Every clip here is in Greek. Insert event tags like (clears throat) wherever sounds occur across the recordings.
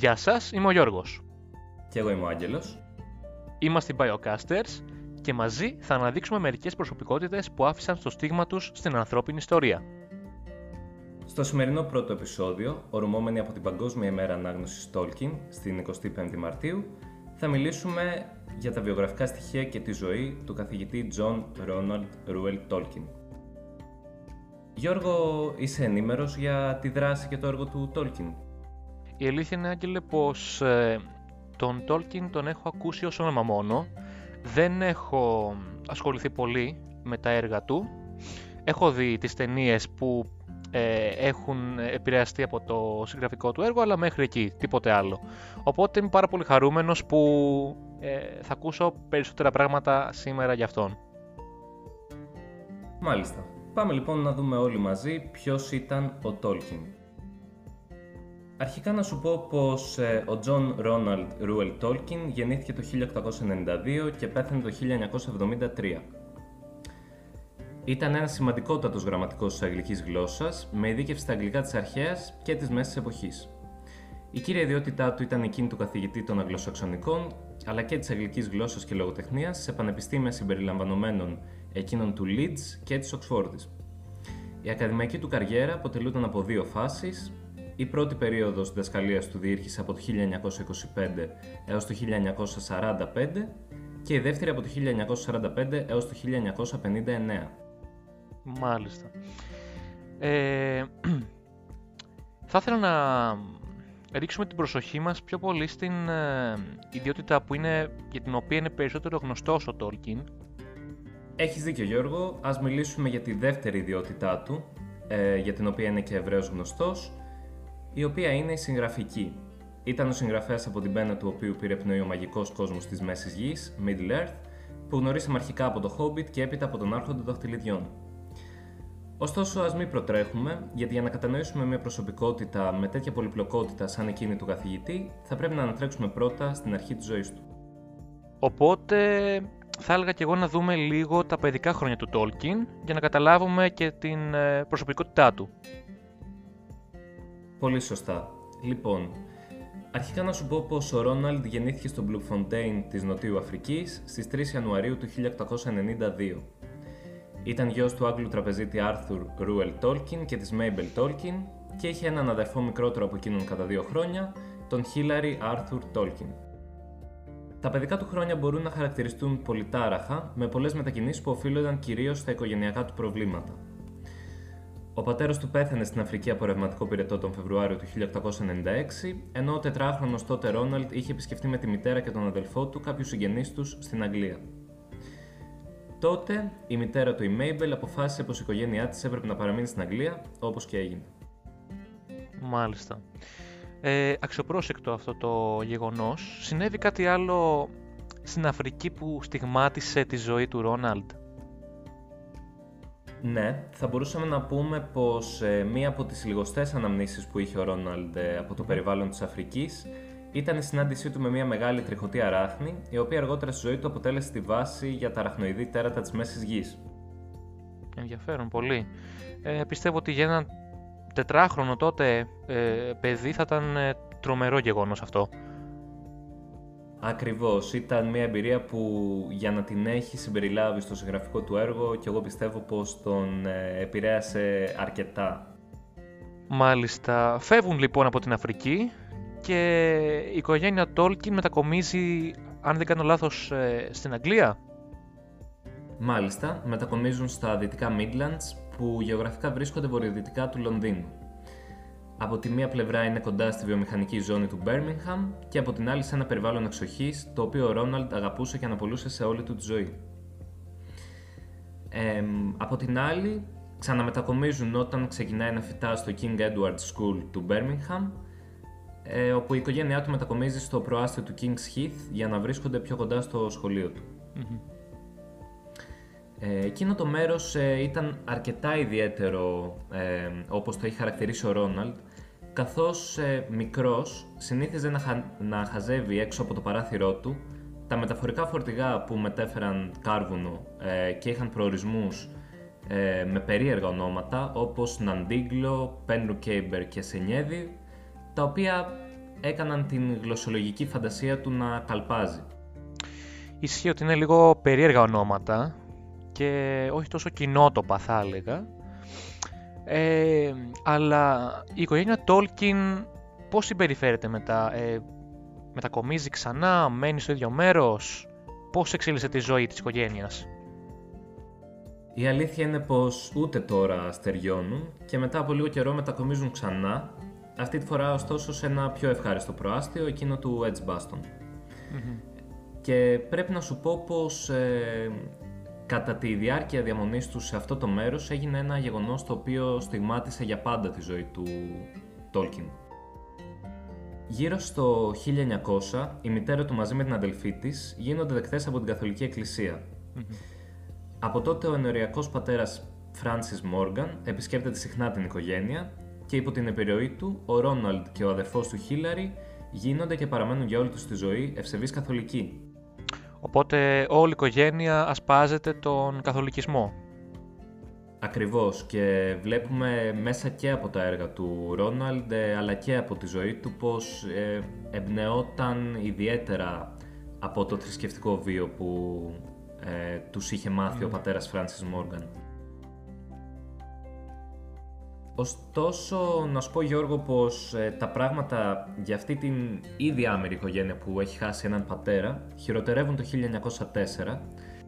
Γεια σας, είμαι ο Γιώργος. Και εγώ είμαι ο Άγγελος. Είμαστε οι Biocasters και μαζί θα αναδείξουμε μερικές προσωπικότητες που άφησαν στο στίγμα τους στην ανθρώπινη ιστορία. Στο σημερινό πρώτο επεισόδιο, ορμόμενοι από την Παγκόσμια ημέρα ανάγνωσης Tolkien στην 25η Μαρτίου, θα μιλήσουμε για τα βιογραφικά στοιχεία και τη ζωή του καθηγητή John Ronald Reuel Tolkien. Γιώργο, είσαι ενήμερος για τη δράση και το έργο του Tolkien; Η αλήθεια είναι, Άγγελε, πως ε, τον Tolkien τον έχω ακούσει ως όνομα μόνο. Δεν έχω ασχοληθεί πολύ με τα έργα του. Έχω δει τις ταινίες που ε, έχουν επηρεαστεί από το συγγραφικό του έργο, αλλά μέχρι εκεί, τίποτε άλλο. Οπότε είμαι πάρα πολύ χαρούμενος που ε, θα ακούσω περισσότερα πράγματα σήμερα για αυτόν. Μάλιστα. Πάμε λοιπόν να δούμε όλοι μαζί ποιος ήταν ο Tolkien. Αρχικά να σου πω πως ε, ο John Ronald Reuel Tolkien γεννήθηκε το 1892 και πέθανε το 1973. Ήταν ένας σημαντικότατος γραμματικός της αγγλικής γλώσσας, με ειδίκευση στα αγγλικά της αρχαίας και της μέσης εποχής. Η κύρια ιδιότητά του ήταν εκείνη του καθηγητή των Αγγλοσαξονικών, αλλά και της αγγλικής γλώσσας και λογοτεχνίας σε πανεπιστήμια συμπεριλαμβανομένων εκείνων του Leeds και της Οξφόρδης. Η ακαδημαϊκή του καριέρα αποτελούταν από δύο φάσεις. Η πρώτη περίοδος διδασκαλίας του διήρχησε από το 1925 έως το 1945 και η δεύτερη από το 1945 έως το 1959. Μάλιστα. Ε, (clears throat) θα ήθελα να ρίξουμε την προσοχή μας πιο πολύ στην ε, ιδιότητα που είναι, για την οποία είναι περισσότερο γνωστός ο Τόλκιν. Έχεις δίκιο Γιώργο, ας μιλήσουμε για τη δεύτερη ιδιότητά του, ε, για την οποία είναι και ευρέως γνωστός, η οποία είναι η συγγραφική. Ήταν ο συγγραφέας από την πένα του οποίου πήρε πνοή ο μαγικός κόσμος της Μέσης Γης, Middle Earth, που γνωρίσαμε αρχικά από το Hobbit και έπειτα από τον Άρχοντα Δαχτυλιδιών. Ωστόσο, ας μην προτρέχουμε, γιατί για να κατανοήσουμε μια προσωπικότητα με τέτοια πολυπλοκότητα σαν εκείνη του καθηγητή, θα πρέπει να ανατρέξουμε πρώτα στην αρχή της ζωής του. Οπότε, θα έλεγα και εγώ να δούμε λίγο τα παιδικά χρόνια του Tolkien για να καταλάβουμε και την ε, προσωπικότητά του. Πολύ σωστά. Λοιπόν, αρχικά να σου πω πως ο Ρόναλντ γεννήθηκε στο Bloemfontein της Νοτιού Αφρικής στις 3 Ιανουαρίου του 1892. Ήταν γιος του Άγγλου τραπεζίτη Arthur Ruel Tolkien και της Mabel Tolkien και είχε έναν αδερφό μικρότερο από εκείνον κατά δύο χρόνια, τον Hillary Arthur Tolkien. Τα παιδικά του χρόνια μπορούν να χαρακτηριστούν πολυτάραχα, με πολλές μετακινήσεις που οφείλονταν κυρίως στα οικογενειακά του προβλήματα. Ο πατέρας του πέθανε στην Αφρική από ρευματικό πυρετό τον Φεβρουάριο του 1896, ενώ ο τετράχρονος τότε Ρόναλντ είχε επισκεφτεί με τη μητέρα και τον αδελφό του κάποιους συγγενείς τους στην Αγγλία. Τότε η μητέρα του, η Μέιμπελ, αποφάσισε πως η οικογένειά της έπρεπε να παραμείνει στην Αγγλία, όπως και έγινε. Μάλιστα. Ε, αξιοπρόσεκτο αυτό το γεγονός. Συνέβη κάτι άλλο στην Αφρική που στιγμάτισε τη ζωή του Ρόναλντ; Ναι, θα μπορούσαμε να πούμε πως ε, μία από τις λιγοστές αναμνήσεις που είχε ο Ρόναλντ ε, από το περιβάλλον της Αφρικής ήταν η συνάντησή του με μια μεγάλη τριχωτή αράχνη, η οποία αργότερα στη ζωή του αποτέλεσε τη βάση για τα αραχνοειδή τέρατα της Μέσης Γης. Ενδιαφέρον πολύ. Ε, πιστεύω ότι για έναν τετράχρονο τότε ε, παιδί θα ήταν ε, τρομερό γεγονός αυτό. Ακριβώς, ήταν μια εμπειρία που για να την έχει συμπεριλάβει στο συγγραφικό του έργο και εγώ πιστεύω πως τον ε, επηρέασε αρκετά. Μάλιστα. Φεύγουν λοιπόν από την Αφρική και η οικογένεια Τόλκιν μετακομίζει, αν δεν κάνω λάθος, ε, στην Αγγλία. Μάλιστα, μετακομίζουν στα δυτικά Midlands που γεωγραφικά βρίσκονται βορειοδυτικά του Λονδίνου. Από τη μία πλευρά είναι κοντά στη βιομηχανική ζώνη του Birmingham και από την άλλη σε ένα περιβάλλον εξοχής το οποίο ο Ρόναλντ αγαπούσε και αναπολούσε σε όλη του τη ζωή. Ε, από την άλλη, ξαναμετακομίζουν όταν ξεκινάει να φυτά στο King Edward School του Birmingham, ε, όπου η οικογένειά του μετακομίζει στο προάστιο του King's Heath για να βρίσκονται πιο κοντά στο σχολείο του. Ε, εκείνο το μέρος ε, ήταν αρκετά ιδιαίτερο ε, όπως το έχει χαρακτηρίσει ο Ρόναλντ καθώς ε, μικρός συνήθιζε να, να χαζεύει έξω από το παράθυρό του τα μεταφορικά φορτηγά που μετέφεραν κάρβουνο ε, και είχαν προορισμούς ε, με περίεργα ονόματα όπως Ναντίγκλο, Πένρου Κέιμπερ και Σενιέδη τα οποία έκαναν την γλωσσολογική φαντασία του να καλπάζει. Ισχύει ότι είναι λίγο περίεργα ονόματα και όχι τόσο κοινότοπα θα έλεγα. Ε, αλλά η οικογένεια Tolkien πώς συμπεριφέρεται μετά, ε, μετακομίζει ξανά, μένει στο ίδιο μέρος, πώς εξέλιξε τη ζωή της οικογένειας; Η αλήθεια είναι πως ούτε τώρα στεριώνουν και μετά από λίγο καιρό μετακομίζουν ξανά, αυτή τη φορά ωστόσο σε ένα πιο ευχάριστο προάστιο, εκείνο του Edgbaston. Και πρέπει να σου πω πως ε, κατά τη διάρκεια διαμονής τους σε αυτό το μέρος έγινε ένα γεγονός το οποίο στιγμάτισε για πάντα τη ζωή του Tolkien. Γύρω στο 1900, η μητέρα του μαζί με την αδελφή της γίνονται δεκτές από την Καθολική Από τότε ο ενοριακός πατέρας Francis Morgan επισκέπτεται συχνά την οικογένεια και υπό την επιρροή του, ο Ρόναλντ και ο αδερφός του Χίλαρη γίνονται και παραμένουν για όλη τους τη ζωή ευσεβείς καθολικοί. Οπότε όλη η οικογένεια ασπάζεται τον καθολικισμό. Ακριβώς και βλέπουμε μέσα και από τα έργα του Ρόναλντ ε, αλλά και από τη ζωή του πως ε, εμπνεόταν ιδιαίτερα από το θρησκευτικό βίο που ε, τους είχε μάθει ο πατέρας Φράνσις Μόργαν. Ωστόσο, να σου πω Γιώργο πως ε, τα πράγματα για αυτή την ήδη άμερη οικογένεια που έχει χάσει έναν πατέρα χειροτερεύουν το 1904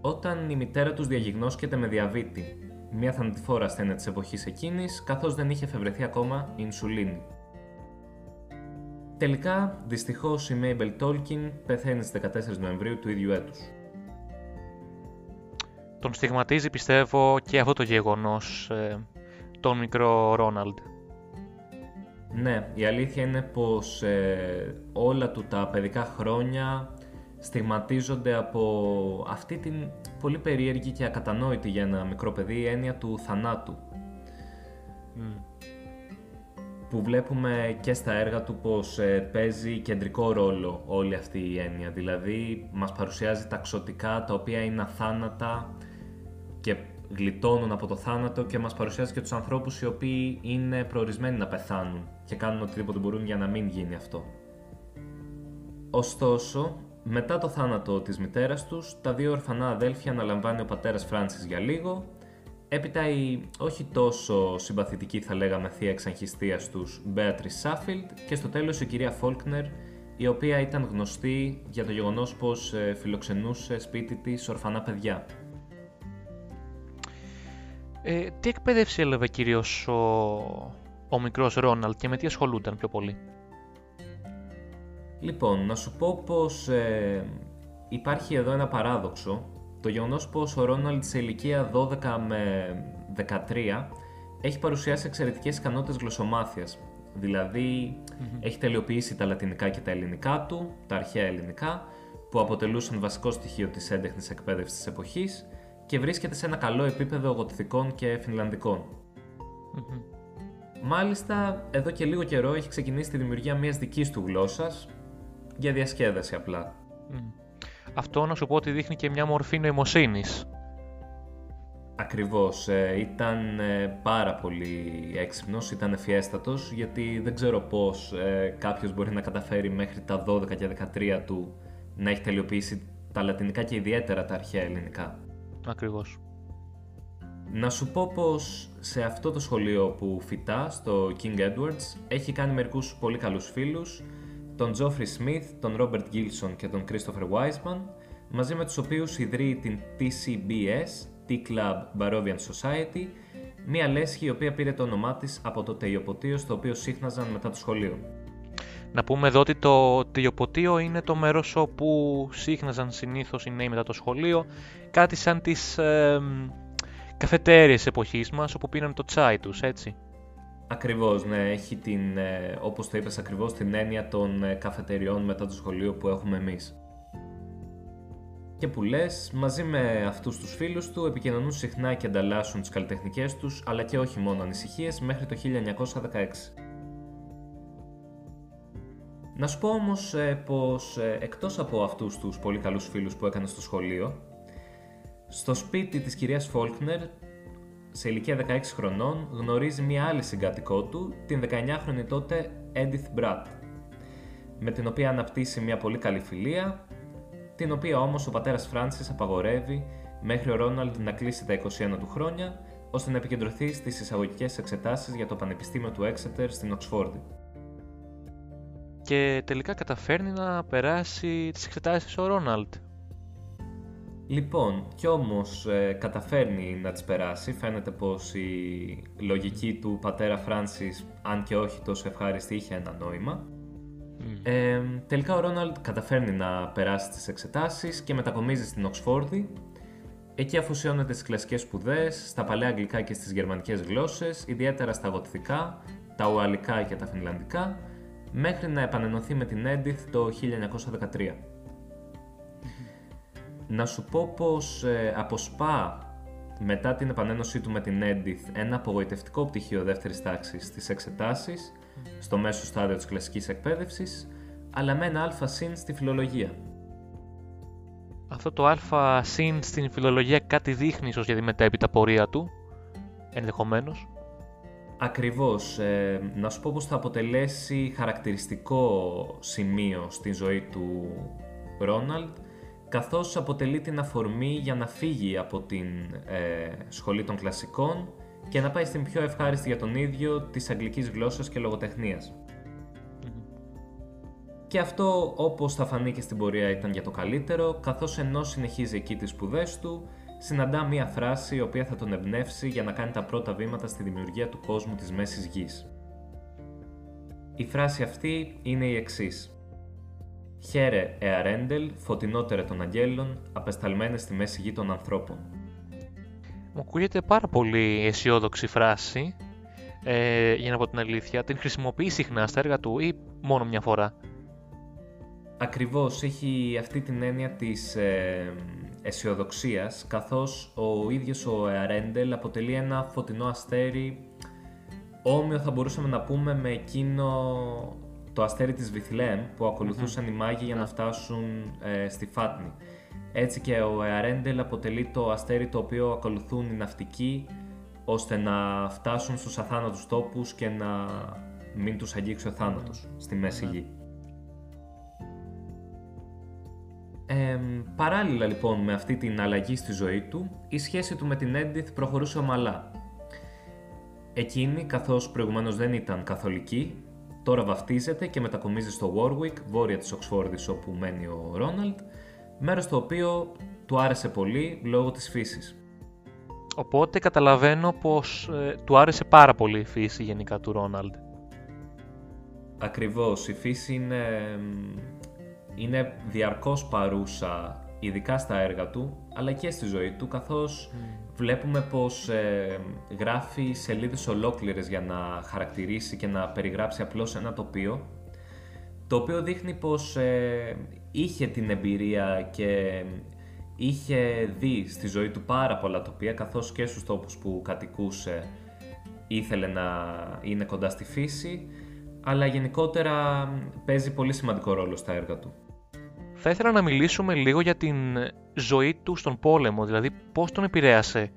όταν η μητέρα τους διαγιγνώσκεται με διαβήτη, μια θανατηφόρα ασθένεια της εποχής εκείνης καθώς δεν είχε εφευρεθεί ακόμα η ινσουλίνη. Τελικά, δυστυχώς η Μέιμπελ Τόλκιν πεθαίνει στις 14 Νοεμβρίου του ίδιου έτους. Τον στιγματίζει πιστεύω και αυτό το γεγονός ε, τον μικρό Ρόναλντ. Ναι, η αλήθεια είναι πως ε, όλα του τα παιδικά χρόνια στιγματίζονται από αυτή την πολύ περίεργη και ακατανόητη για ένα μικρό παιδί έννοια του θανάτου. Που βλέπουμε και στα έργα του πως ε, παίζει κεντρικό ρόλο όλη αυτή η έννοια. Δηλαδή μας παρουσιάζει τα ξωτικά τα οποία είναι αθάνατα και γλιτώνουν από το θάνατο και μας παρουσιάζει και τους ανθρώπους οι οποίοι είναι προορισμένοι να πεθάνουν και κάνουν οτιδήποτε μπορούν για να μην γίνει αυτό. Ωστόσο, μετά το θάνατο της μητέρας τους, τα δύο ορφανά αδέλφια αναλαμβάνει ο πατέρας Φράνσις για λίγο, έπειτα η όχι τόσο συμπαθητική θα λέγαμε θεία εξαγχιστίας τους Μπέατρις Σάφιλντ και στο τέλος η κυρία Φόλκνερ, η οποία ήταν γνωστή για το γεγονός πως ε, φιλοξενούσε σπίτι της ορφανά παιδιά. Ε, τι εκπαίδευση έλαβε κυρίως ο, ο μικρός Ρόναλτ και με τι ασχολούνταν πιο πολύ; Λοιπόν, να σου πω πως ε, υπάρχει εδώ ένα παράδοξο. Το γεγονός πως ο Ρόναλτ σε ηλικία 12 με 13 έχει παρουσιάσει εξαιρετικές ικανότητες γλωσσομάθειας. δηλαδη έχει τελειοποιήσει τα λατινικά και τα ελληνικά του, τα αρχαία ελληνικά, που αποτελούσαν βασικό στοιχείο της έντεχνης εκπαίδευσης της εποχής και βρίσκεται σε ένα καλό επίπεδο γοτθικών και φινλανδικων Μάλιστα, εδώ και λίγο καιρό έχει ξεκινήσει τη δημιουργία μιας δικής του γλώσσας, για διασκέδαση απλά. Αυτό να σου πω ότι δείχνει και μια μορφή νοημοσύνης. Ακριβώς, ε, ήταν ε, πάρα πολύ έξυπνος, ήταν ευφιέστατος, γιατί δεν ξέρω πώς ε, κάποιος μπορεί να καταφέρει μέχρι τα 12 και 13 του να έχει τελειοποιήσει τα λατινικά και ιδιαίτερα τα αρχαία ελληνικά. Ακριβώς. Να σου πω πως σε αυτό το σχολείο που φυτά, στο King Edwards, έχει κάνει μερικούς πολύ καλούς φίλους, τον Geoffrey Smith, τον Robert Gilson και τον Christopher Wiseman, μαζί με τους οποίους ιδρύει την TCBS, T-Club Barovian Society, μία λέσχη η οποία πήρε το όνομά της από το τελειοποτείο στο οποίο σύχναζαν μετά το σχολείο. Να πούμε εδώ ότι το τελειοποτείο είναι το μέρος όπου σύχναζαν συνήθως οι νέοι μετά το σχολείο, κάτι σαν τις ε, καφετέριες εποχής μας, όπου πήραν το τσάι τους, έτσι. Ακριβώς, ναι, έχει την, ε, όπως το είπες ακριβώς, την έννοια των ε, καφετεριών μετά το σχολείο που έχουμε εμείς. Και που λες, μαζί με αυτούς τους φίλους του επικοινωνούν συχνά και ανταλλάσσουν τις καλλιτεχνικές τους, αλλά και όχι μόνο ανησυχίες, μέχρι το 1916. Να σου πω όμως ε, πως ε, εκτός από αυτούς τους πολύ καλούς φίλους που έκανε στο σχολείο, στο σπίτι της κυρίας Φόλκνερ, σε ηλικία 16 χρονών, γνωρίζει μια άλλη συγκάτοικό του, την 19χρονη τότε Edith Bratt. με την οποία αναπτύσσει μια πολύ καλή φιλία, την οποία όμως ο πατέρας Φράνσις απαγορεύει μέχρι ο Ρόναλντ να κλείσει τα 21 του χρόνια, ώστε να επικεντρωθεί στις εισαγωγικές εξετάσεις για το Πανεπιστήμιο του Έξετερ στην Οξφόρδη. Και τελικά καταφέρνει να περάσει τις εξετάσεις ο Ρόναλντ. Λοιπόν, κι όμως ε, καταφέρνει να τις περάσει. Φαίνεται πως η λογική του πατέρα Φράνσις, αν και όχι τόσο ευχάριστη, είχε ένα νόημα. Ε, τελικά ο Ρόναλντ καταφέρνει να περάσει τις εξετάσεις και μετακομίζει στην Οξφόρδη. Εκεί αφοσιώνεται στις κλασικές σπουδές, στα παλαιά αγγλικά και στις γερμανικές γλώσσες, ιδιαίτερα στα γοτθικά, τα ουαλικά και τα φινλανδικά, μέχρι να επανενωθεί με την Έντιθ το 1913. Να σου πω πως ε, αποσπά μετά την επανένωσή του με την Έντιθ ένα απογοητευτικό πτυχίο δεύτερης τάξης στις εξετάσεις, στο μέσο στάδιο της κλασικής εκπαίδευσης, αλλά με ένα αλφα συν στη φιλολογία. Αυτό το αλφα συν στην φιλολογία κάτι δείχνει ίσως για τη μετέπειτα πορεία του, ενδεχομένως. Ακριβώς. Ε, να σου πω πως θα αποτελέσει χαρακτηριστικό σημείο στη ζωή του Ρόναλντ, καθώς αποτελεί την αφορμή για να φύγει από την ε, σχολή των κλασικών και να πάει στην πιο ευχάριστη για τον ίδιο της αγγλικής γλώσσας και λογοτεχνίας. Και αυτό όπως θα φανεί και στην πορεία ήταν για το καλύτερο, καθώς ενώ συνεχίζει εκεί τις σπουδές του, συναντά μία φράση η οποία θα τον εμπνεύσει για να κάνει τα πρώτα βήματα στη δημιουργία του κόσμου της Μέσης Γης. Η φράση αυτή είναι η εξής. «Χαίρε, εαρέντελ, φωτεινότερε των αγγέλων, απεσταλμένε στη μέση γη των ανθρώπων». Μου ακούγεται πάρα πολύ αισιόδοξη φράση, ε, για να πω την αλήθεια. Την χρησιμοποιεί συχνά στα έργα του ή μόνο μια φορά; Ακριβώς, έχει αυτή την έννοια της ε, αισιοδοξίας, καθώς ο ίδιος ο Εαρέντελ αποτελεί ένα φωτεινό αστέρι όμοιο θα μπορούσαμε να πούμε με εκείνο το αστέρι της Βιθλέμ που ακολουθουσαν οι μάγοι για να φτάσουν ε, στη Φάτνη. Έτσι και ο Εαρέντελ αποτελεί το αστέρι το οποίο ακολουθούν οι ναυτικοί ώστε να φτάσουν στους αθάνατους τόπους και να μην τους αγγίξει ο θάνατος στη Μέση Γη. Παράλληλα λοιπόν με αυτή την αλλαγή στη ζωή του, η σχέση του με την Έντιθ προχωρούσε ομαλά. Εκείνη, καθώς προηγουμένως δεν ήταν καθολική, τώρα βαφτίζεται και μετακομίζει στο Warwick, βόρεια της Οξφόρδης όπου μένει ο Ρόναλντ, μέρος το οποίο του άρεσε πολύ λόγω της φύσης. Οπότε καταλαβαίνω πως ε, του άρεσε πάρα πολύ η φύση γενικά του Ρόναλντ. Ακριβώς, η φύση είναι είναι διαρκώς παρούσα ειδικά στα έργα του, αλλά και στη ζωή του, καθώς βλέπουμε πως ε, γράφει σελίδες ολόκληρες για να χαρακτηρίσει και να περιγράψει απλώς ένα τοπίο, το οποίο δείχνει πως ε, είχε την εμπειρία και είχε δει στη ζωή του πάρα πολλά τοπία, καθώς και στους τόπους που κατοικούσε ήθελε να είναι κοντά στη φύση, αλλά γενικότερα παίζει πολύ σημαντικό ρόλο στα έργα του. Θα ήθελα να μιλήσουμε λίγο για την ζωή του στον πόλεμο, δηλαδή πώς τον επηρέασε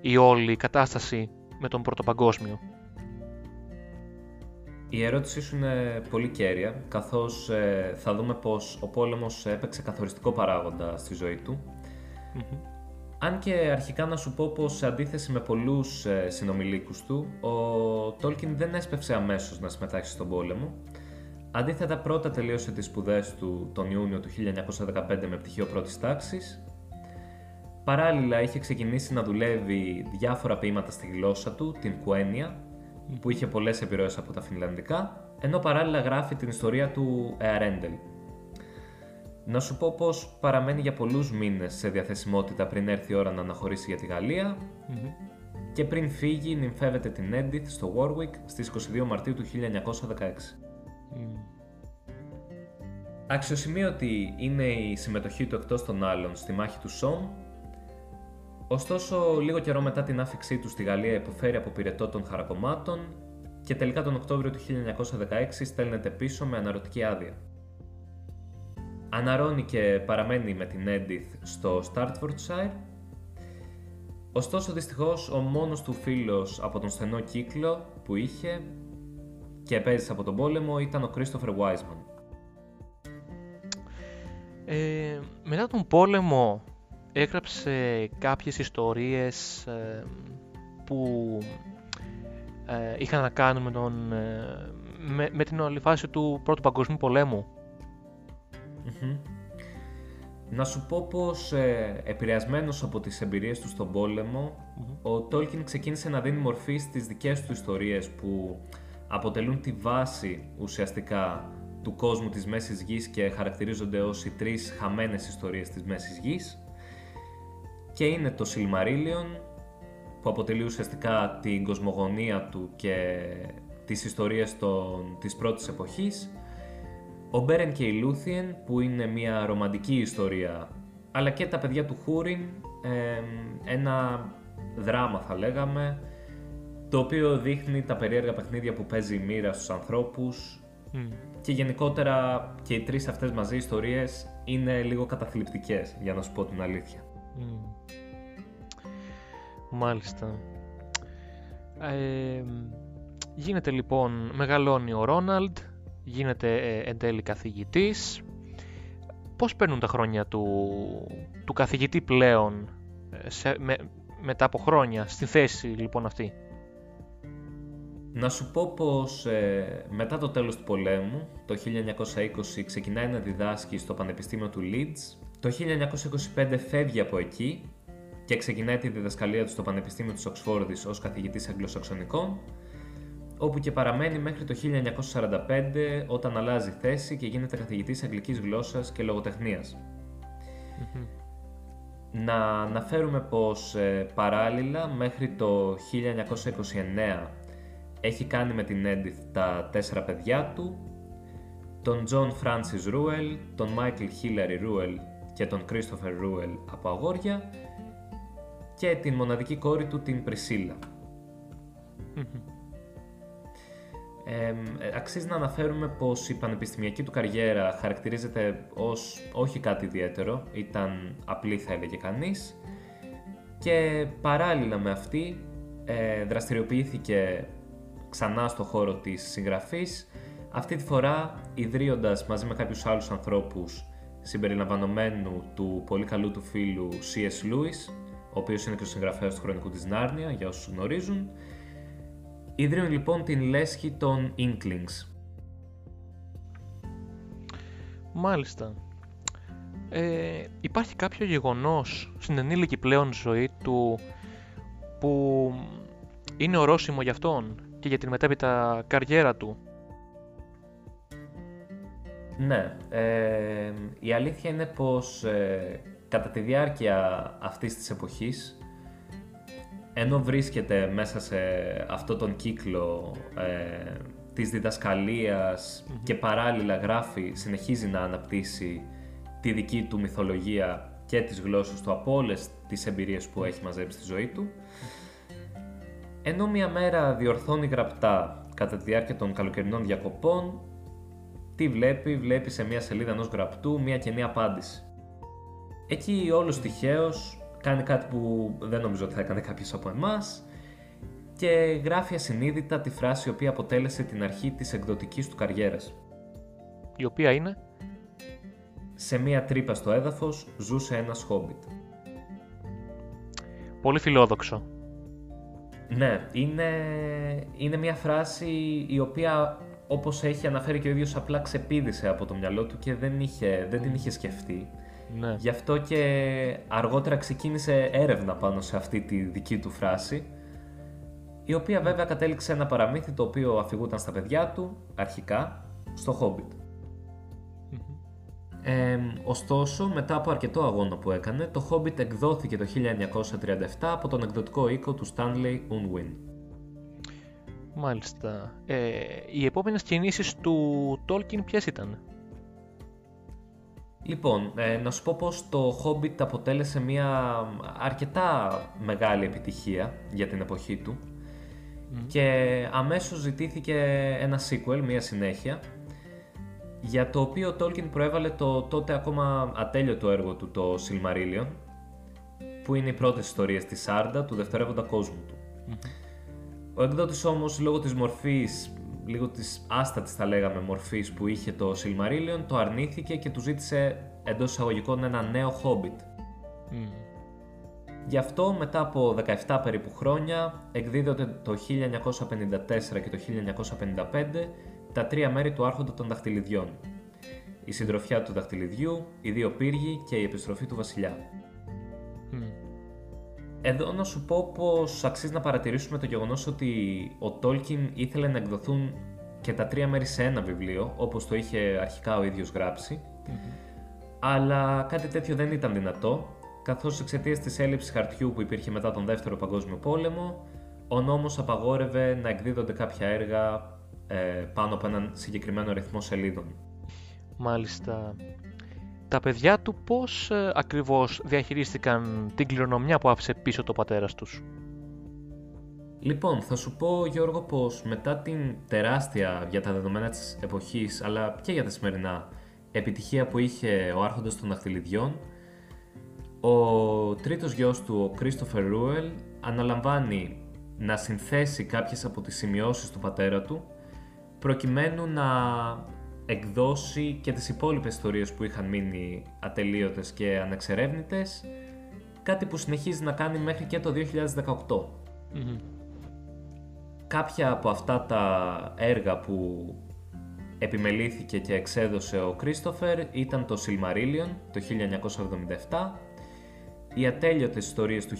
η όλη κατάσταση με τον Πρώτο Παγκόσμιο. Η ερώτησή σου είναι πολύ κέρια, καθώς ε, θα δούμε πως ο πόλεμος έπαιξε καθοριστικό παράγοντα στη ζωή του. Αν και αρχικά να σου πω πως σε αντίθεση με πολλούς ε, συνομιλίκους του, ο Τόλκιν δεν έσπευσε αμέσως να συμμετάσχει στον πόλεμο, Αντίθετα, πρώτα τελείωσε τις σπουδές του τον Ιούνιο του 1915 με πτυχίο πρώτης τάξης. Παράλληλα, είχε ξεκινήσει να δουλεύει διάφορα ποίηματα στη γλώσσα του, την Κουένια, που είχε πολλές επιρροές από τα φινλανδικά, ενώ παράλληλα γράφει την ιστορία του Εαρέντελ. Να σου πω πως παραμένει για πολλούς μήνες σε διαθεσιμότητα πριν έρθει η ώρα να αναχωρήσει για τη γαλλια και πριν φύγει νυμφεύεται την Έντιθ στο Warwick στις 22 Μαρτίου του 1916. Αξιοσημείωτη είναι η συμμετοχή του εκτός των άλλων στη μάχη του Σόμ, ωστόσο λίγο καιρό μετά την άφηξή του στη Γαλλία υποφέρει από πυρετό των χαρακομμάτων και τελικά τον Οκτώβριο του 1916 στέλνεται πίσω με αναρωτική άδεια. Αναρώνει και παραμένει με την Έντιθ στο Στάρτφορντσάιρ, ωστόσο δυστυχώς ο μόνος του φίλος από τον στενό κύκλο που είχε και επέζησε από τον πόλεμο ήταν ο Christopher Wiseman. Ε, μετά τον πόλεμο έγραψε κάποιες ιστορίες ε, που ε, είχαν να κάνουν με, τον, ε, με, με την όλη φάση του Πρώτου Παγκοσμίου Πολέμου. Να σου πω πως ε, επηρεασμένος από τις εμπειρίες του στον πολεμο ο Τόλκιν ξεκίνησε να δίνει μορφή στις δικές του ιστορίες που αποτελούν τη βάση ουσιαστικά του κόσμου της Μέσης Γης και χαρακτηρίζονται ως οι τρεις χαμένες ιστορίες της Μέσης Γης. Και είναι το Silmarillion που αποτελεί ουσιαστικά την κοσμογονία του και τις ιστορίες των, της πρώτης εποχής. Ο Μπέρεν και η Λούθιεν που είναι μια ρομαντική ιστορία αλλά και τα παιδιά του Χούριν ένα δράμα θα λέγαμε το οποίο δείχνει τα περίεργα παιχνίδια που παίζει η μοίρα στους ανθρώπους και γενικότερα και οι τρεις αυτές μαζί ιστορίες είναι λίγο καταθλιπτικές για να σου πω την αλήθεια. Μάλιστα. Ε, γίνεται λοιπόν, μεγαλώνει ο Ρόναλντ, γίνεται ε, εν τέλει καθηγητής. Πώς παίρνουν τα χρόνια του, του καθηγητή πλέον ε, σε, με, μετά από χρόνια στη θέση λοιπόν αυτή; Να σου πω πως ε, μετά το τέλος του πολέμου, το 1920 ξεκινάει να διδάσκει στο Πανεπιστήμιο του Leeds. Το 1925 φεύγει από εκεί και ξεκινάει τη διδασκαλία του στο Πανεπιστήμιο της Οξφόρδης ως καθηγητής αγγλοσαξονικών, όπου και παραμένει μέχρι το 1945 όταν αλλάζει θέση και γίνεται καθηγητής αγγλικής γλώσσας και λογοτεχνιας Να αναφέρουμε πως ε, παράλληλα μέχρι το 1929 έχει κάνει με την Edith τα τέσσερα παιδιά του, τον John Francis Ruel, τον Michael Hillary Ruel και τον Christopher Ruel από αγόρια και την μοναδική κόρη του την Πρισίλα. Ε, αξίζει να αναφέρουμε πως η πανεπιστημιακή του καριέρα χαρακτηρίζεται ως όχι κάτι ιδιαίτερο, ήταν απλή θα έλεγε κανείς και παράλληλα με αυτή ε, δραστηριοποιήθηκε ξανά στο χώρο της συγγραφής, αυτή τη φορά ιδρύοντας μαζί με κάποιους άλλους ανθρώπους συμπεριλαμβανομένου του πολύ καλού του φίλου C.S. Lewis, ο οποίος είναι και ο συγγραφέας του Χρονικού της Νάρνια, για όσους γνωρίζουν, ιδρύουν λοιπόν την λέσχη των Inklings. Μάλιστα. Ε, υπάρχει κάποιο γεγονός στην ενήλικη πλέον ζωή του που είναι ορόσημο για αυτόν; Και για την μετέπειτα καριέρα του. Ναι, ε, η αλήθεια είναι πως ε, κατά τη διάρκεια αυτής της εποχής ενώ βρίσκεται μέσα σε αυτό τον κύκλο ε, της διδασκαλιας και παράλληλα γράφει, συνεχίζει να αναπτύσσει τη δική του μυθολογία και τις γλώσσες του από όλες τις εμπειρίες που έχει μαζέψει στη ζωή του ενώ μια μέρα διορθώνει γραπτά κατά τη διάρκεια των καλοκαιρινών διακοπών, τι βλέπει, βλέπει σε μια σελίδα ενός γραπτού μια κενή απάντηση. Εκεί όλος τυχαίως κάνει κάτι που δεν νομίζω ότι θα έκανε κάποιος από εμάς και γράφει ασυνείδητα τη φράση η οποία αποτέλεσε την αρχή της εκδοτικής του καριέρας. Η οποία είναι; «Σε μία τρύπα στο έδαφος ζούσε ένας χόμπιτ». Πολύ φιλόδοξο. Ναι, είναι, είναι μια φράση η οποία όπως έχει αναφέρει και ο ίδιος απλά ξεπίδησε από το μυαλό του και δεν, είχε, δεν την είχε σκεφτεί. Ναι. Γι' αυτό και αργότερα ξεκίνησε έρευνα πάνω σε αυτή τη δική του φράση η οποία βέβαια κατέληξε ένα παραμύθι το οποίο αφηγούταν στα παιδιά του αρχικά στο Hobbit. Ε, ωστόσο, μετά από αρκετό αγώνα που έκανε, το Hobbit εκδόθηκε το 1937 από τον εκδοτικό οίκο του Stanley Unwin. Μάλιστα. Ε, οι επόμενες κινήσεις του Tolkien ποιες ήταν; Λοιπόν, ε, να σου πω πως το Hobbit αποτέλεσε μια αρκετά μεγάλη επιτυχία για την εποχή του και αμέσως ζητήθηκε ένα sequel, μια συνέχεια για το οποίο ο Tolkien προέβαλε το τότε ακόμα ατέλειωτο έργο του, το Silmarillion, που είναι οι πρώτες ιστορίες της Σάρντα του δευτερεύοντα κόσμου του. Ο εκδότης όμως λόγω της μορφής, λίγο της άστατης θα λέγαμε μορφής που είχε το Silmarillion, το αρνήθηκε και του ζήτησε εντός εισαγωγικών ένα νέο Hobbit. Μμμ. Γι' αυτό μετά από 17 περίπου χρόνια εκδίδονται το 1954 και το 1955 τα τρία μέρη του Άρχοντα των Δαχτυλιδιών. Η συντροφιά του Δαχτυλιδιού, οι δύο πύργοι και η επιστροφή του βασιλιά. Μμ. Εδώ να σου πω πως αξίζει να παρατηρήσουμε το γεγονός ότι ο Τόλκιν ήθελε να εκδοθούν και τα τρία μέρη σε ένα βιβλίο, όπως το είχε αρχικά ο ίδιος γράψει, αλλά κάτι τέτοιο δεν ήταν δυνατό, καθώς εξαιτίας της έλλειψης χαρτιού που υπήρχε μετά τον Δεύτερο Παγκόσμιο Πόλεμο, ο νόμος απαγόρευε να εκδίδονται κάποια έργα ε, πάνω από έναν συγκεκριμένο αριθμό σελίδων. Μάλιστα. Τα παιδιά του πώς ε, ακριβώς διαχειρίστηκαν την κληρονομιά που άφησε πίσω το πατέρας τους; Λοιπόν, θα σου πω Γιώργο πως μετά την τεράστια για τα δεδομένα της εποχής αλλά και για τα σημερινά επιτυχία που είχε ο άρχοντας των δαχτυλιδιών ο τρίτος γιος του, ο Christopher Ρούελ, αναλαμβάνει να συνθέσει κάποιες από τις σημειώσεις του πατέρα του προκειμένου να εκδώσει και τις υπόλοιπες ιστορίες που είχαν μείνει ατελείωτες και ανεξερεύνητες κάτι που συνεχίζει να κάνει μέχρι και το 2018. Μμμ. Κάποια από αυτά τα έργα που επιμελήθηκε και εξέδωσε ο Κρίστοφερ ήταν το Silmarillion το 1977, οι ατέλειωτες ιστορίες του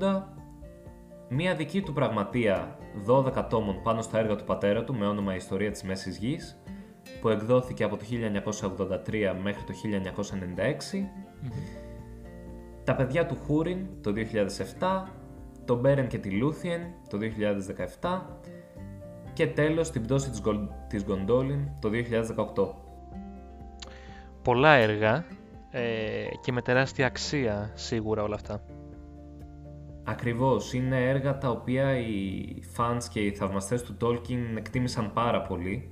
1980, μία δική του πραγματεία 12 τόμων πάνω στα έργα του πατέρα του με όνομα «Η Ιστορία της Μέσης Γης» που εκδόθηκε από το 1983 μέχρι το 1996, τα παιδιά του Χούριν το 2007, το Μπέρεν και τη Λούθιεν το 2017 και τέλος την πτώση της, Γκολ- της Γκοντόλιν το 2018. Πολλά έργα ε, και με τεράστια αξία σίγουρα όλα αυτά. Ακριβώς, είναι έργα τα οποία οι fans και οι θαυμαστές του Tolkien εκτίμησαν πάρα πολύ.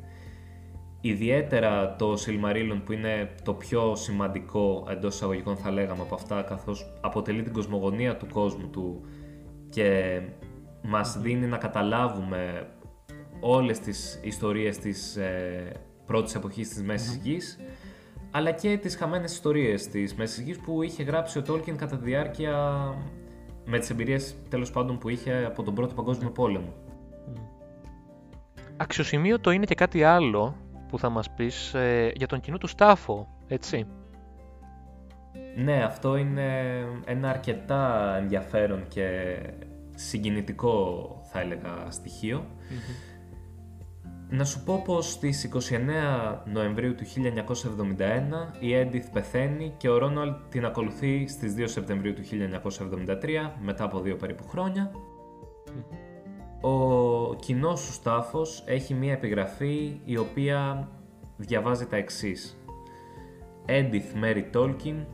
Ιδιαίτερα το Silmarillion που είναι το πιο σημαντικό εντός εισαγωγικών θα λέγαμε από αυτά καθώς αποτελεί την κοσμογονία του κόσμου του και μας δίνει να καταλάβουμε όλες τις ιστορίες της ε, πρώτης εποχής της Μέσης Γης αλλά και τις χαμένες ιστορίες της Μέσης Γης που είχε γράψει ο Tolkien κατά τη διάρκεια με τις εμπειρίες τέλος πάντων που είχε από τον Πρώτο Παγκόσμιο Πόλεμο. Αξιοσημείωτο είναι και κάτι άλλο που θα μας πεις ε, για τον κοινό του Στάφο, έτσι. Ναι, αυτό είναι ένα αρκετά ενδιαφέρον και συγκινητικό θα έλεγα στοιχείο. Να σου πω πως στις 29 Νοεμβρίου του 1971 η Έντιθ πεθαίνει και ο Ρόναλντ την ακολουθεί στις 2 Σεπτεμβρίου του 1973 μετά από δύο περίπου χρόνια. Ο κοινός σου στάφος έχει μία επιγραφή η οποία διαβάζει τα εξής. Έντιθ Μέρι Τόλκιν,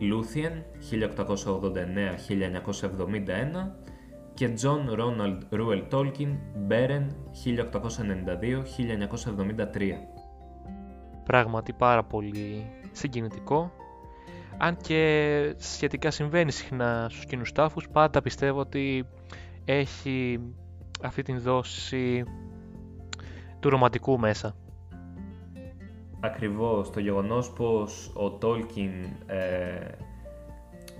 Λούθιεν, 1889-1971 και Τζον Ρόναλντ Ρούελ Τόλκιν, Μπέρεν, 1892-1973. Πράγματι πάρα πολύ συγκινητικό. Αν και σχετικά συμβαίνει συχνά στους κοινούς τάφους, πάντα πιστεύω ότι έχει αυτή την δόση του ρομαντικού μέσα. Ακριβώς, το γεγονός πως ο Τόλκιν, ε,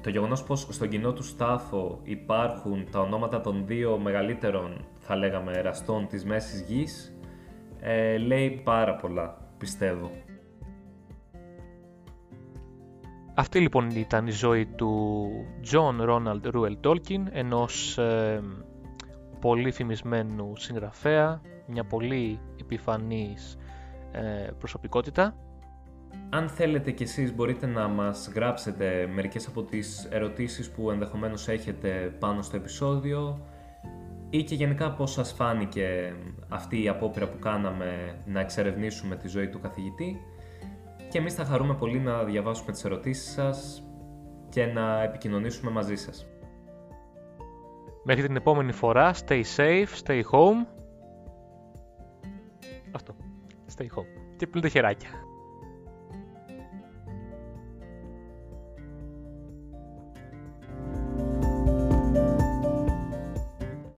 το γεγονός πως στον κοινό του στάφο υπάρχουν τα ονόματα των δύο μεγαλύτερων, θα λέγαμε, εραστών της Μέσης Γης, ε, λέει πάρα πολλά, πιστεύω. Αυτή λοιπόν ήταν η ζωή του John Ronald Reuel Tolkien, ενός ε, πολύ φημισμένου συγγραφέα, μια πολύ επιφανής ε, προσωπικότητα. Αν θέλετε κι εσείς μπορείτε να μας γράψετε μερικές από τις ερωτήσεις που ενδεχομένως έχετε πάνω στο επεισόδιο ή και γενικά πώς σας φάνηκε αυτή η απόπειρα που κάναμε να εξερευνήσουμε τη ζωή του καθηγητή και εμείς θα χαρούμε πολύ να διαβάσουμε τις ερωτήσεις σας και να επικοινωνήσουμε μαζί σας. Μέχρι την επόμενη φορά, stay safe, stay home. Αυτό. Stay home. Και πλύντε χεράκια.